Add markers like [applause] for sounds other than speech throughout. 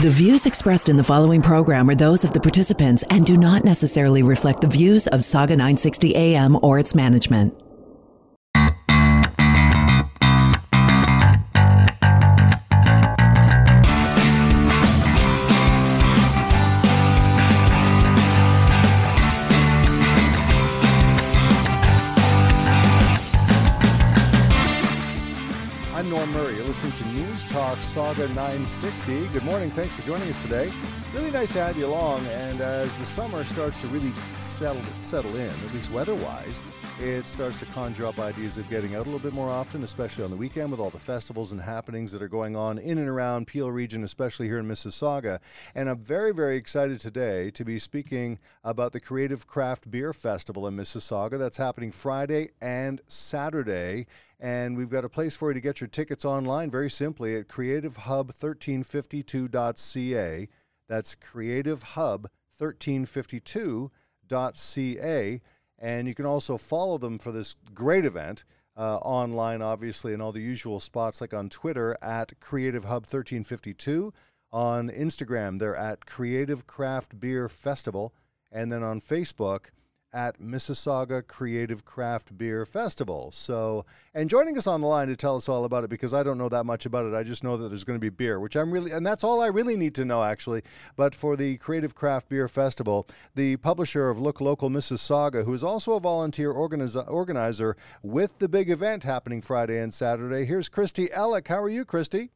The views expressed in the following program are those of the participants and do not necessarily reflect the views of Saga 960 AM or its management. Talk Saga 960. Good morning. Thanks for joining us today. Really nice to have you along. And as the summer starts to really settle settle in, at least weather-wise, it starts to conjure up ideas of getting out a little bit more often, especially on the weekend with all the festivals and happenings that are going on in and around Peel region, especially here in Mississauga. And I'm very, very excited today to be speaking about the Creative Craft Beer Festival in Mississauga. That's happening Friday and Saturday. And we've got a place for you to get your tickets online very simply at creativehub1352.ca. That's creativehub1352.ca. And you can also follow them for this great event uh, online, obviously, in all the usual spots like on Twitter at creativehub1352. On Instagram, they're at Creative Craft Beer Festival. And then on Facebook, at Mississauga Creative Craft Beer Festival. So, and joining us on the line to tell us all about it because I don't know that much about it. I just know that there's going to be beer, which I'm really, and that's all I really need to know actually. But for the Creative Craft Beer Festival, the publisher of Look Local Mississauga, who is also a volunteer organiz- organizer with the big event happening Friday and Saturday. Here's Kristy Elik. How are you, Kristy?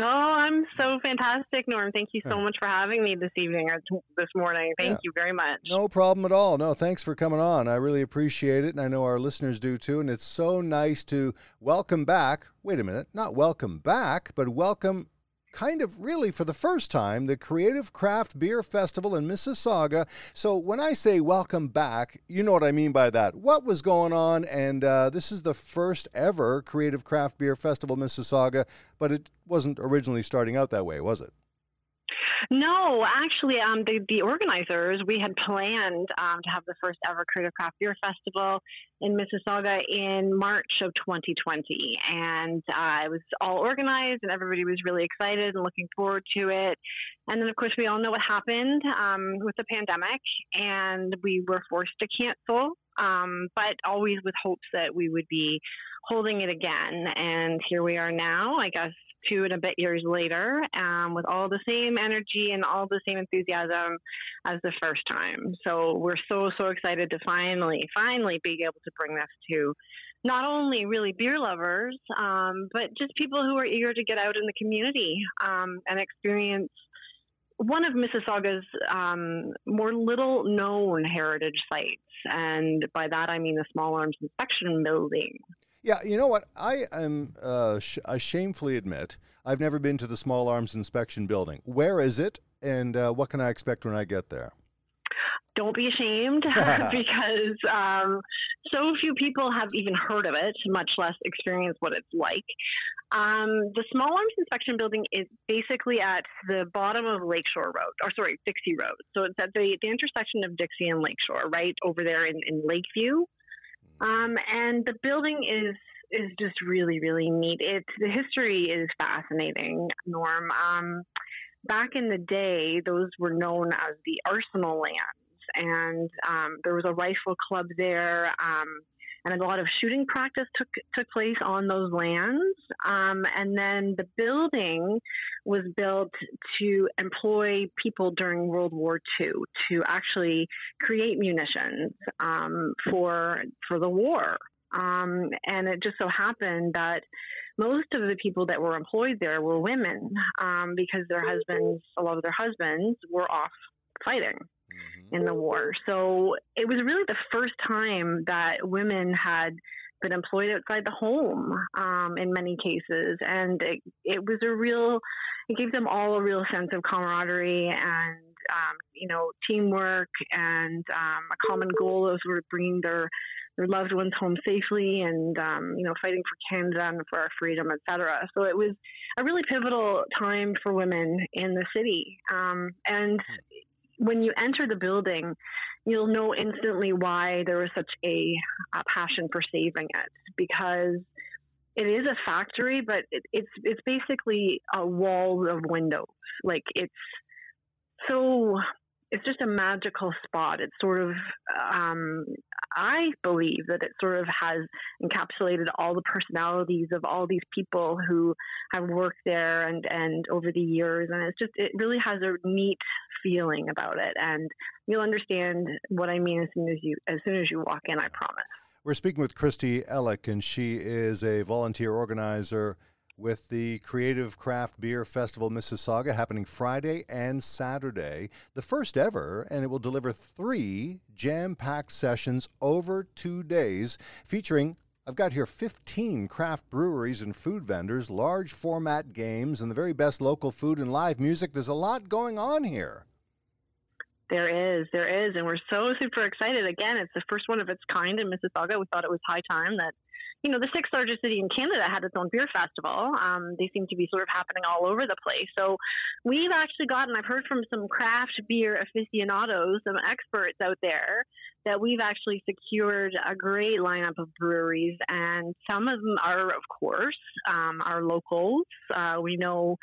Oh, I'm so fantastic, Norm. Thank you so much for having me this evening or t- this morning. Thank Yeah. you very much. No problem at all. No, thanks for coming on. I really appreciate it, and I know our listeners do too. And it's so nice to welcome back. Wait a minute, not welcome back, but welcome kind of really for the first time the Creative Craft Beer Festival in Mississauga. So when I say welcome back, you know what I mean by that. What was going on? And uh, this is the first ever Creative Craft Beer Festival Mississauga, but it wasn't originally starting out that way, was it? No, actually, um, the, the organizers, we had planned um, to have the first ever Creative Craft Beer Festival in Mississauga in March of 2020. And uh, it was all organized and everybody was really excited and looking forward to it. And then, of course, we all know what happened um, with the pandemic and we were forced to cancel, um, but always with hopes that we would be holding it again. And here we are now, I guess, two and a bit years later, um, with all the same energy and all the same enthusiasm as the first time. So we're so, so excited to finally, finally be able to bring this to not only really beer lovers, um, but just people who are eager to get out in the community um, and experience one of Mississauga's um, more little known heritage sites. And by that, I mean the Small Arms Inspection Building. Yeah, you know what? I am uh, sh- I shamefully admit I've never been to the Small Arms Inspection Building. Where is it, and uh, what can I expect when I get there? don't be ashamed [laughs] [laughs] because um, so few people have even heard of it, much less experienced what it's like. Um, the Small Arms Inspection Building is basically at the bottom of Lakeshore Road, or sorry, Dixie Road. So it's at the, the intersection of Dixie and Lakeshore, right over there in, in Lakeview. Um, and the building is is just really really neat. It's the history is fascinating, Norm. Um, back in the day, those were known as the Arsenal lands, and um, there was a rifle club there. Um, and a lot of shooting practice took took place on those lands. Um, and then the building was built to employ people during World War II to actually create munitions um, for for the war. Um, and it just so happened that most of the people that were employed there were women um, because their husbands, a lot of their husbands, were off fighting in the war. So it was really the first time that women had been employed outside the home um, in many cases, and it, it was a real. It gave them all a real sense of camaraderie and um, you know teamwork and um, a common goal of sort of bringing their their loved ones home safely and um, you know fighting for Canada and for our freedom, etc. So it was a really pivotal time for women in the city. Um, and when you enter the building, you'll know instantly why there was such a, a passion for saving it because it is a factory, but it, it's it's basically a wall of windows. Like it's so it's just a magical spot. It's sort of, um, I believe that it sort of has encapsulated all the personalities of all these people who have worked there and, and over the years. And it's just, it really has a neat feeling about it. And you'll understand what I mean as soon as you, as soon as you walk in, I promise. We're speaking with Kristy Elik, and she is a volunteer organizer with the Creative Craft Beer Festival Mississauga happening Friday and Saturday, the first ever, and it will deliver three jam packed sessions over two days featuring. I've got here 15 craft breweries and food vendors, large format games, and the very best local food and live music. There's a lot going on here. There is, there is, and we're so super excited. Again, it's the first one of its kind in Mississauga. We thought it was high time that you know, the sixth largest city in Canada had its own beer festival. Um, they seem to be sort of happening all over the place. So we've actually gotten, I've heard from some craft beer aficionados, some experts out there, that we've actually secured a great lineup of breweries. And some of them are, of course, um, our locals. Uh, we know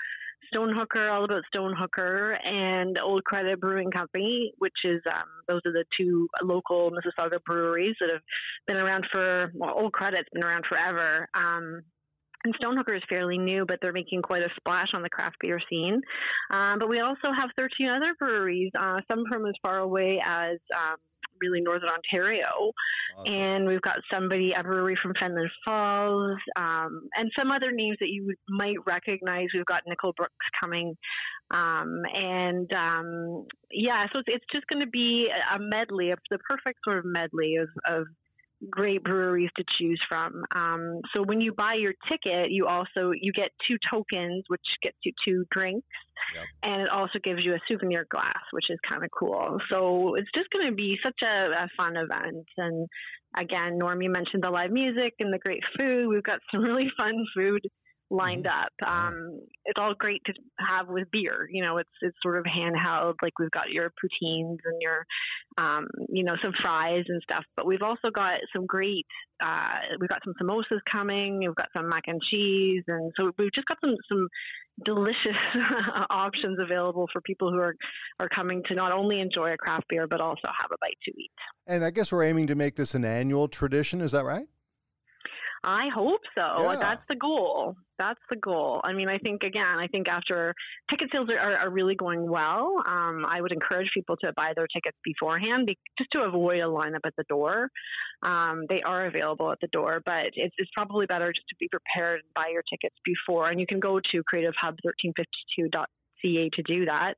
Stonehooker, all about Stonehooker, and Old Credit Brewing Company, which is um, those are the two local Mississauga breweries that have been around for. Well, Old Credit's been around forever. Um, and Stonehooker is fairly new, but they're making quite a splash on the craft beer scene. Um, but we also have 13 other breweries, uh, some from as far away as um, really northern Ontario. Awesome. And we've got somebody, a brewery from Fenelon Falls, um, and some other names that you might recognize. We've got Nickelbrooks coming. Um, and um, yeah, so it's, it's just going to be a medley, of the perfect sort of medley of, of great breweries to choose from. Um, so when you buy your ticket, you also you get two tokens, which gets you two drinks, yep. and it also gives you a souvenir glass, which is kind of cool. So it's just going to be such a, a fun event. And again, Norm, you mentioned the live music and the great food. We've got some [laughs] really fun food lined mm-hmm. up. Um, it's all great to have with beer. You know, it's it's sort of handheld. Like we've got your poutines and your, um, you know, some fries and stuff. But we've also got some great. Uh, we've got some samosas coming. We've got some mac and cheese, and so we've just got some some delicious [laughs] options available for people who are are coming to not only enjoy a craft beer but also have a bite to eat. And I guess we're aiming to make this an annual tradition. Is that right? I hope so. Yeah. That's the goal. That's the goal. I mean, I think again, I think after ticket sales are, are really going well, um, I would encourage people to buy their tickets beforehand, be, just to avoid a lineup at the door. Um, they are available at the door, but it's, it's probably better just to be prepared and buy your tickets before. And you can go to Creative Hub 1352 CA to do that.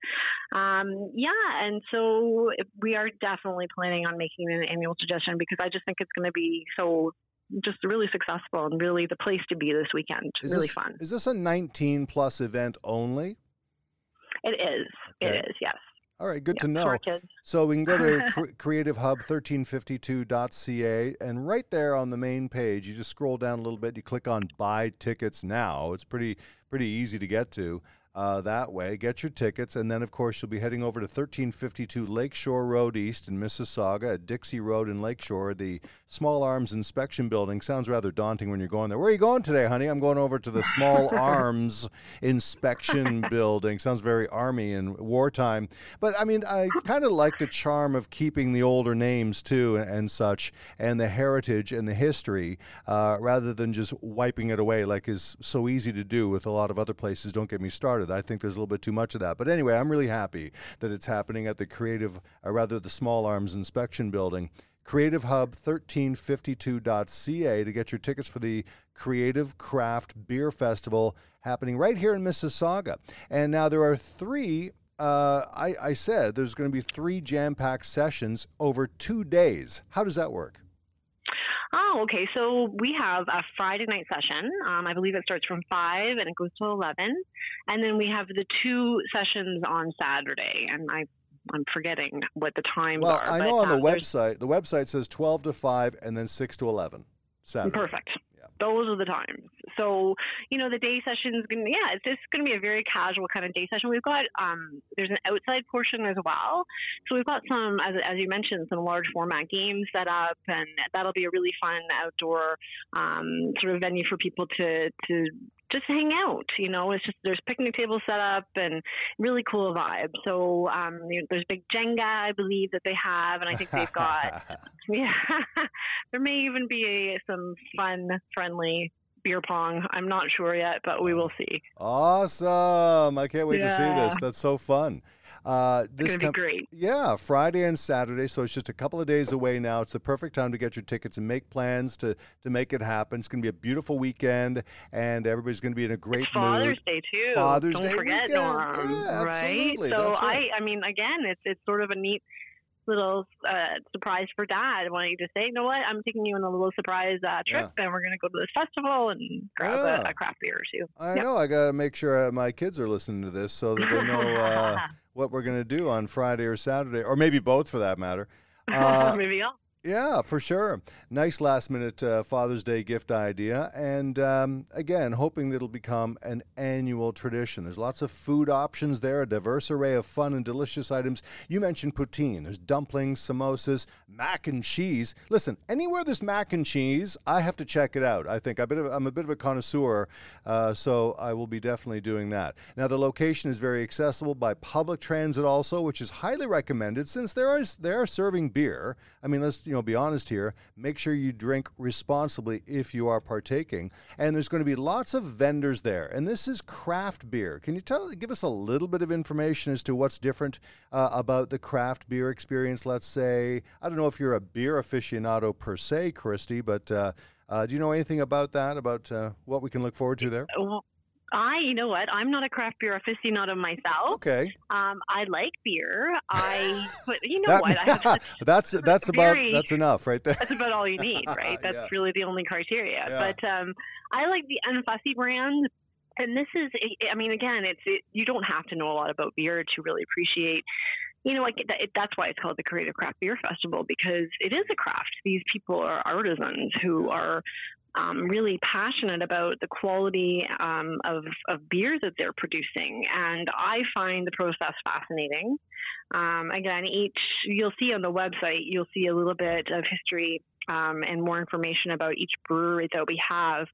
Um, yeah, and so we are definitely planning on making an annual suggestion because I just think it's going to be so just really successful and really the place to be this weekend. Is really this, fun. Is this a 19 plus event only? It is. Okay. It is. Yes. All right, good to know. So we can go to [laughs] creativehub1352.ca, and right there on the main page, you just scroll down a little bit. You click on "Buy Tickets Now." It's pretty pretty easy to get to uh, that way. Get your tickets, and then, of course, you'll be heading over to 1352 Lakeshore Road East in Mississauga at Dixie Road in Lakeshore. The Small Arms Inspection Building sounds rather daunting when you're going there. Where are you going today, honey? I'm going over to the Small [laughs] Arms Inspection Building. Sounds very army and wartime. But I mean, I kind of like the charm of keeping the older names too and, and such, and the heritage and the history, uh, rather than just wiping it away like is so easy to do with a lot of other places. Don't get me started started. I think there's a little bit too much of that. But anyway, I'm really happy that it's happening at the Creative, or rather the Small Arms Inspection Building. Creative CreativeHub1352.ca to get your tickets for the Creative Craft Beer Festival happening right here in Mississauga. And now there are three uh, I, I, said there's going to be three jam packed sessions over two days. How does that work? Oh, okay. So we have a Friday night session. Um, I believe it starts from five and it goes to eleven, and then we have the two sessions on Saturday. And I, I'm forgetting what the times Well, are. I but, know on the uh, website, the website says 12 to 5 and then 6 to 11. Saturday. Perfect. Those are the times. So, you know, the day session's gonna yeah, it's just gonna be a very casual kind of day session. We've got um there's an outside portion as well. So we've got some as as you mentioned, some large format games set up and that'll be a really fun outdoor um sort of venue for people to to just hang out. You know, it's just there's picnic tables set up and really cool vibe. So um, you know, there's big Jenga, I believe that they have, and I think they've [laughs] got yeah, [laughs] there may even be some fun, friendly beer pong. I'm not sure yet, but we will see. awesome. I can't wait to see this. That's so fun. Uh, this going to com- be great. Yeah, Friday and Saturday, so it's just a couple of days away now. It's the perfect time to get your tickets and make plans to to make it happen. It's going to be a beautiful weekend, and everybody's going to be in a great It's Father's mood. Day too. Father's Don't Day forget, weekend. Norm. Yeah, right? So right. I, I mean, again, it's it's sort of a neat little uh, surprise for Dad. Wanting to say, you know what, I'm taking you on a little surprise uh, trip, and we're going to go to this festival and grab Yeah. a, a craft beer or two. I Yep. know. I got to make sure uh, my kids are listening to this so that they know uh, [laughs] what we're going to do on Friday or Saturday, or maybe both for that matter. [laughs] Uh, Maybe I'll. Yeah, for sure. Nice last minute uh, Father's Day gift idea. And um, again, hoping that it'll become an annual tradition. There's lots of food options there, a diverse array of fun and delicious items. You mentioned poutine. There's dumplings, samosas, mac and cheese. Listen, anywhere there's mac and cheese, I have to check it out. I think I'm a bit of, I'm a, bit of a connoisseur, uh, so I will be definitely doing that. Now, the location is very accessible by public transit also, which is highly recommended since there is they are serving beer. I mean, let's you know be honest here. Make sure you drink responsibly if you are partaking. And there's going to be lots of vendors there. And this is craft beer. Can you tell give us a little bit of information as to what's different uh, about the craft beer experience? Let's say I don't know if you're a beer aficionado per se, Kristy, but uh, uh, do you know anything about that? About uh, what we can look forward to there? Well, I, you know what? I'm not a craft beer aficionado myself. Okay, Um, I like beer. I, but you know what? I have, [laughs] [laughs] that's, that's that's about that's enough right there. that's about all you need, [laughs] right? That's Yeah. really the only criteria. Yeah. But um, I like the Unfussy brand. And this is, I mean, again, it's it, you don't have to know a lot about beer to really appreciate. You know, like that, it, that's why it's called the Creative Craft Beer Festival because it is a craft. These people are artisans who are um, really passionate about the quality um, of, of beer that they're producing. And I find the process fascinating. Um, again, each you'll see on the website, you'll see a little bit of history um, and more information about each brewery that we have.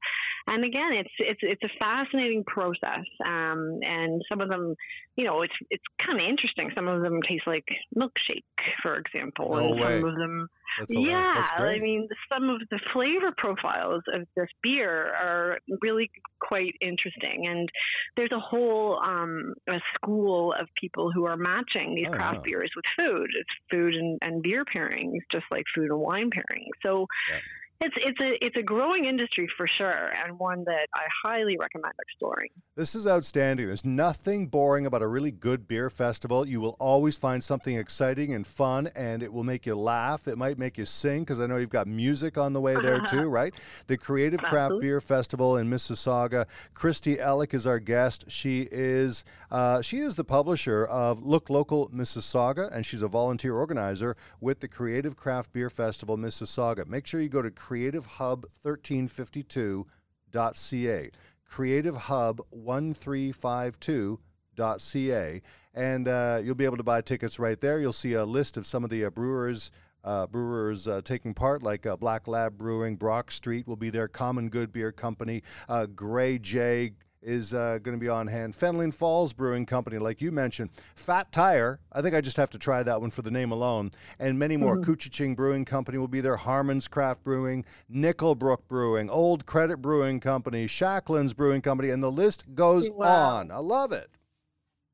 And again, it's it's it's a fascinating process. Um, and some of them, you know, it's it's kind of interesting. Some of them taste like milkshake, for example, No and way. some of them That's yeah, I mean, some of the flavor profiles of this beer are really quite interesting, and there's a whole um, a school of people who are matching these Oh, craft beers with food. It's food and, and beer pairings, just like food and wine pairings. So. Yeah. It's it's a it's a growing industry for sure, and one that I highly recommend exploring. This is outstanding. There's nothing boring about a really good beer festival. You will always find something exciting and fun, and it will make you laugh. It might make you sing because I know you've got music on the way there [laughs] too, right? The Creative Craft Beer Festival in Mississauga. Kristy Elik is our guest. She is uh, she is the publisher of Look Local Mississauga, and she's a volunteer organizer with the Creative Craft Beer Festival Mississauga. Make sure you go to creativehub1352.ca. creativehub1352.ca, And uh, you'll be able to buy tickets right there. You'll see a list of some of the uh, brewers. Uh, brewers uh, taking part, like uh, Black Lab Brewing, Brock Street will be there, Common Good Beer Company, uh, Gray J is uh, going to be on hand, Fenelon Falls Brewing Company, like you mentioned, Fat Tire. I think I just have to try that one for the name alone, and many more. Couchiching Brewing Company will be there, Harmon's Craft Brewing, Nickelbrook Brewing, Old Credit Brewing Company, Shacklands Brewing Company, and the list goes Wow. on. I love it.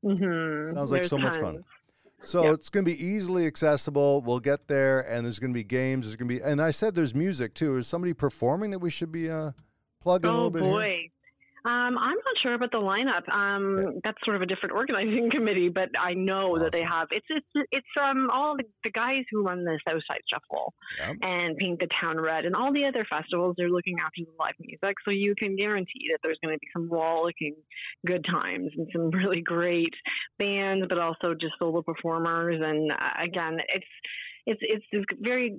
Mm-hmm. Sounds like There's so much tons. fun. So Yep. it's going to be easily accessible. We'll get there, and there's going to be games. There's going to be, and I said there's music too. Is somebody performing that we should be uh, plugging a Oh little bit here? Um, I'm not sure about the lineup. Um, okay. That's sort of a different organizing [laughs] committee, but I know awesome. that they have. It's it's it's um all the, the guys who run the Southside Shuffle yep. and Paint the Town Red and all the other festivals. They're looking after the live music, so you can guarantee that there's going to be some rollicking good times and some [laughs] really great bands, but also just solo performers. And uh, again, it's it's it's this very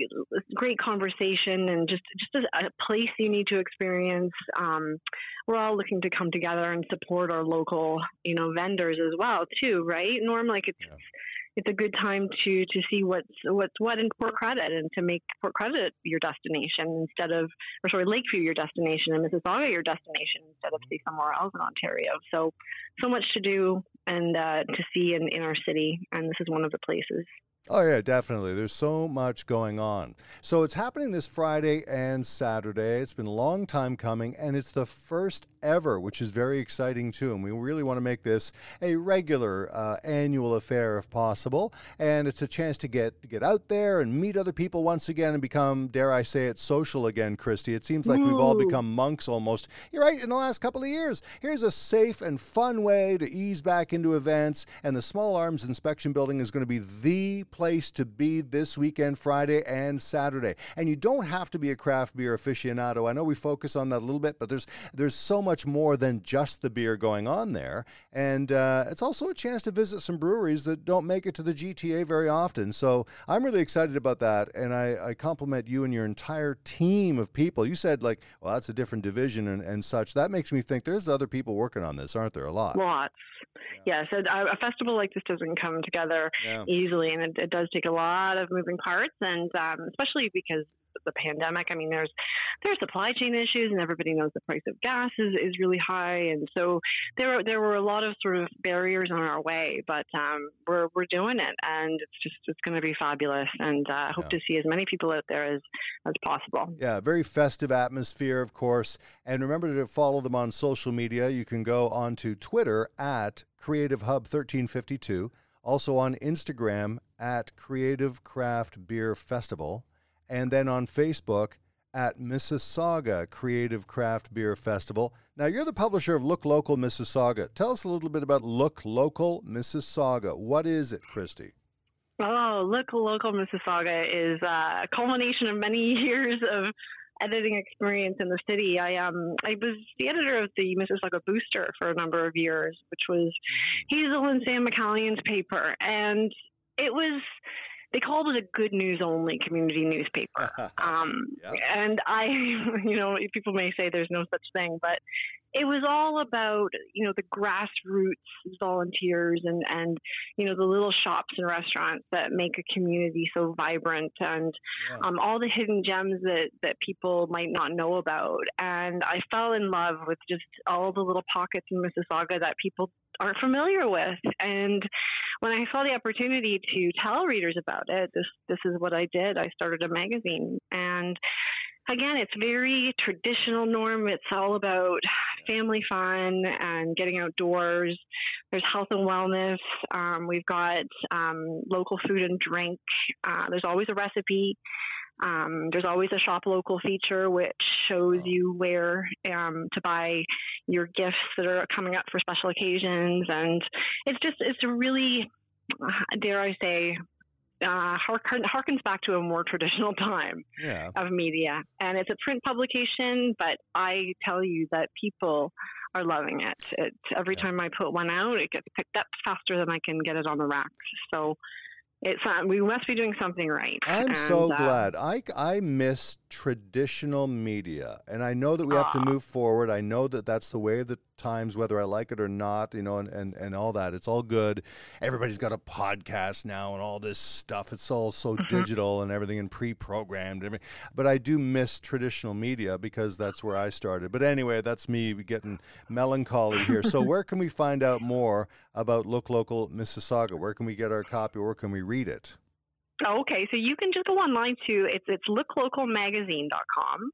great conversation and just just a, a place you need to experience. Um, we're all looking to come together and support our local, you know, vendors as well too, right? Norm, like it's. Yeah. It's a good time to to see what's what's what in Port Credit and to make Port Credit your destination instead of, or sorry, Lakeview your destination and Mississauga your destination instead of see somewhere else in Ontario. So, so much to do and uh, to see in, in our city, and this is one of the places. Oh, yeah, definitely. There's so much going on. So it's happening this Friday and Saturday. It's been a long time coming, and it's the first ever, which is very exciting too. And we really want to make this a regular uh, annual affair if possible. And it's a chance to get to get out there and meet other people once again and become, dare I say it, social again, Kristy. It seems like Ooh. we've all become monks almost. You're right, in the last couple of years. Here's a safe and fun way to ease back into events, and the Small Arms Inspection Building is going to be the place to be this weekend, Friday and Saturday. And you don't have to be a craft beer aficionado. I know we focus on that a little bit, but there's there's so much more than just the beer going on there. And uh, it's also a chance to visit some breweries that don't make it to the GTA very often. So I'm really excited about that. And I, I compliment you and your entire team of people. You said, like, well, that's a different division and, and such. That makes me think there's other people working on this, aren't there? A lot. Lots. Yeah, so a festival like this doesn't come together yeah. easily, and it, it, does take a lot of moving parts, and um, especially because of the pandemic. I mean, there's there's supply chain issues, and everybody knows the price of gas is, is really high, and so there there were a lot of sort of barriers on our way. But um, we're we're doing it, and it's just it's going to be fabulous, and uh, hope yeah. to see as many people out there as as possible. Yeah, very festive atmosphere, of course, and remember to follow them on social media. You can go onto Twitter at Creative Hub 1352. Also on Instagram at Creative Craft Beer Festival and then on Facebook at Mississauga Creative Craft Beer Festival. Now, you're the publisher of Look Local Mississauga. Tell us a little bit about Look Local Mississauga. What is it, Kristy? Oh, Look Local Mississauga is a culmination of many [laughs] years of editing experience in the city. I um I was the editor of the Mississauga Booster for a number of years, which was mm-hmm. Hazel and Sam McCallion's paper, and it was they called it a good news only community newspaper. [laughs] Um, yeah. And I, [laughs] you know, people may say there's no such thing, but it was all about you know the grassroots volunteers and and you know the little shops and restaurants that make a community so vibrant and yeah. um, all the hidden gems that that people might not know about and I fell in love with just all the little pockets in Mississauga that people aren't familiar with and when I saw the opportunity to tell readers about it this this is what I did I started a magazine and again, it's very traditional norm. It's all about family fun and getting outdoors. There's health and wellness. Um, we've got um, local food and drink. Uh, there's always a recipe. Um, there's always a shop local feature which shows you where um, to buy your gifts that are coming up for special occasions, and it's just it's really dare I say uh, harkens back to a more traditional [laughs] time yeah. of media. And it's a print publication, but I tell you that people are loving it. it every yeah. time I put one out, it gets picked up faster than I can get it on the racks. So it's uh, we must be doing something right. I'm and, so uh, glad. I I miss traditional media, and I know that we have to move forward. I know that that's the way of the times, whether I like it or not, you know, and, and, and all that. It's all good. Everybody's got a podcast now and all this stuff. It's all so mm-hmm. digital and everything and pre-programmed. But I do miss traditional media because that's where I started. But anyway, that's me getting melancholy here. so [laughs] where can we find out more about Look Local Mississauga? Where can we get our copy? Where can we read it? Okay, so you can just go online to it's it's looklocalmagazine.com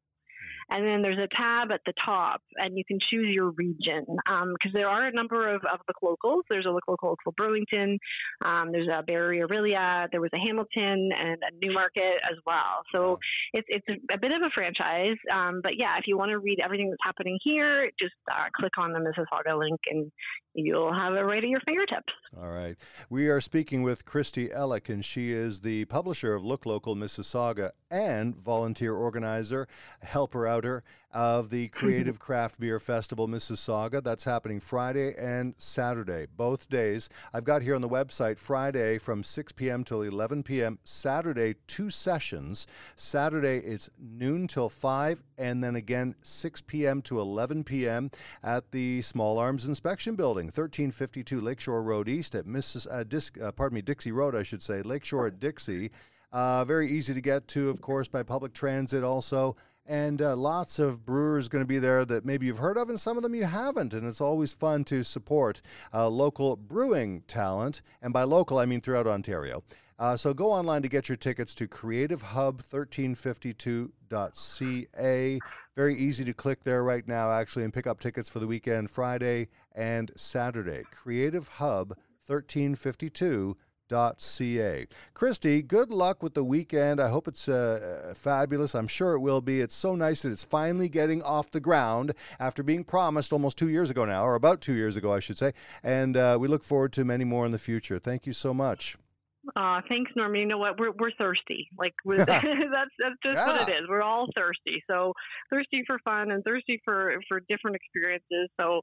And then there's a tab at the top, and you can choose your region because um, there are a number of, of the locals. There's a local local Burlington, um, there's a Barrie Orillia, there was a Hamilton, and a Newmarket as well. So it's, it's a, bit of a franchise. Um, but yeah, if you want to read everything that's happening here, just uh, click on the Mississauga link and you'll have it right at your fingertips. All right. We are speaking with Kristy Elik, and she is the publisher of Look Local Mississauga and volunteer organizer, helper of the [laughs] Creative Craft Beer Festival Mississauga. That's happening Friday and Saturday, both days. I've got here on the website Friday from 6 p.m. till 11 p.m. Saturday, two sessions. Saturday, it's noon till 5, and then again 6 p.m. to 11 p.m. at the Small Arms Inspection Building, 1352 Lakeshore Road East at Mrs. Uh, Dis- uh, pardon me, Dixie Road, I should say, Lakeshore at Dixie. Uh, very easy to get to, of course, by public transit also and uh, lots of brewers going to be there that maybe you've heard of, and some of them you haven't. And it's always fun to support uh, local brewing talent, and by local I mean throughout Ontario. Uh, so go online to get your tickets to creativehub1352.ca. Very easy to click there right now, actually, and pick up tickets for the weekend, Friday and Saturday. Creative Hub 1352 ca. Kristy, good luck with the weekend. I hope it's uh, uh, fabulous. I'm sure it will be. It's so nice that it's finally getting off the ground after being promised almost two years ago now, or about two years ago, I should say. And uh, we look forward to many more in the future. Thank you so much. Uh, thanks, Norman. You know what? We're we're thirsty. Like that's that's just yeah. what it is. We're all thirsty. So thirsty for fun and thirsty for for different experiences. So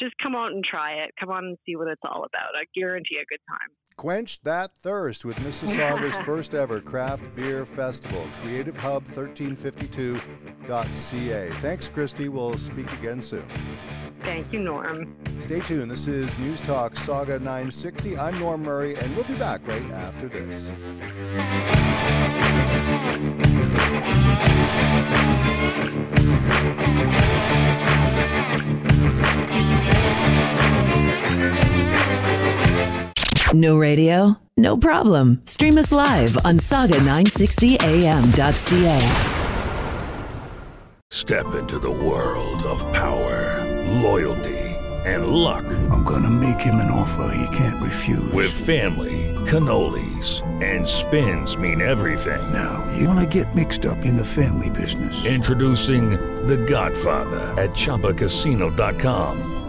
just come out and try it. Come on and see what it's all about. I guarantee a good time. Quench that thirst with Mississauga's [laughs] first ever craft beer festival, creativehub1352.ca. Thanks, Kristy. We'll speak again soon. Thank you, Norm. Stay tuned. This is News Talk Saga 960. I'm Norm Murray, and we'll be back right after this. [laughs] No radio? No problem. Stream us live on saga960am.ca. Step into the world of power, loyalty, and luck. I'm gonna make him an offer he can't refuse. With family, cannolis, and spins mean everything. Now, you wanna get mixed up in the family business. Introducing The Godfather at ChumbaCasino.com.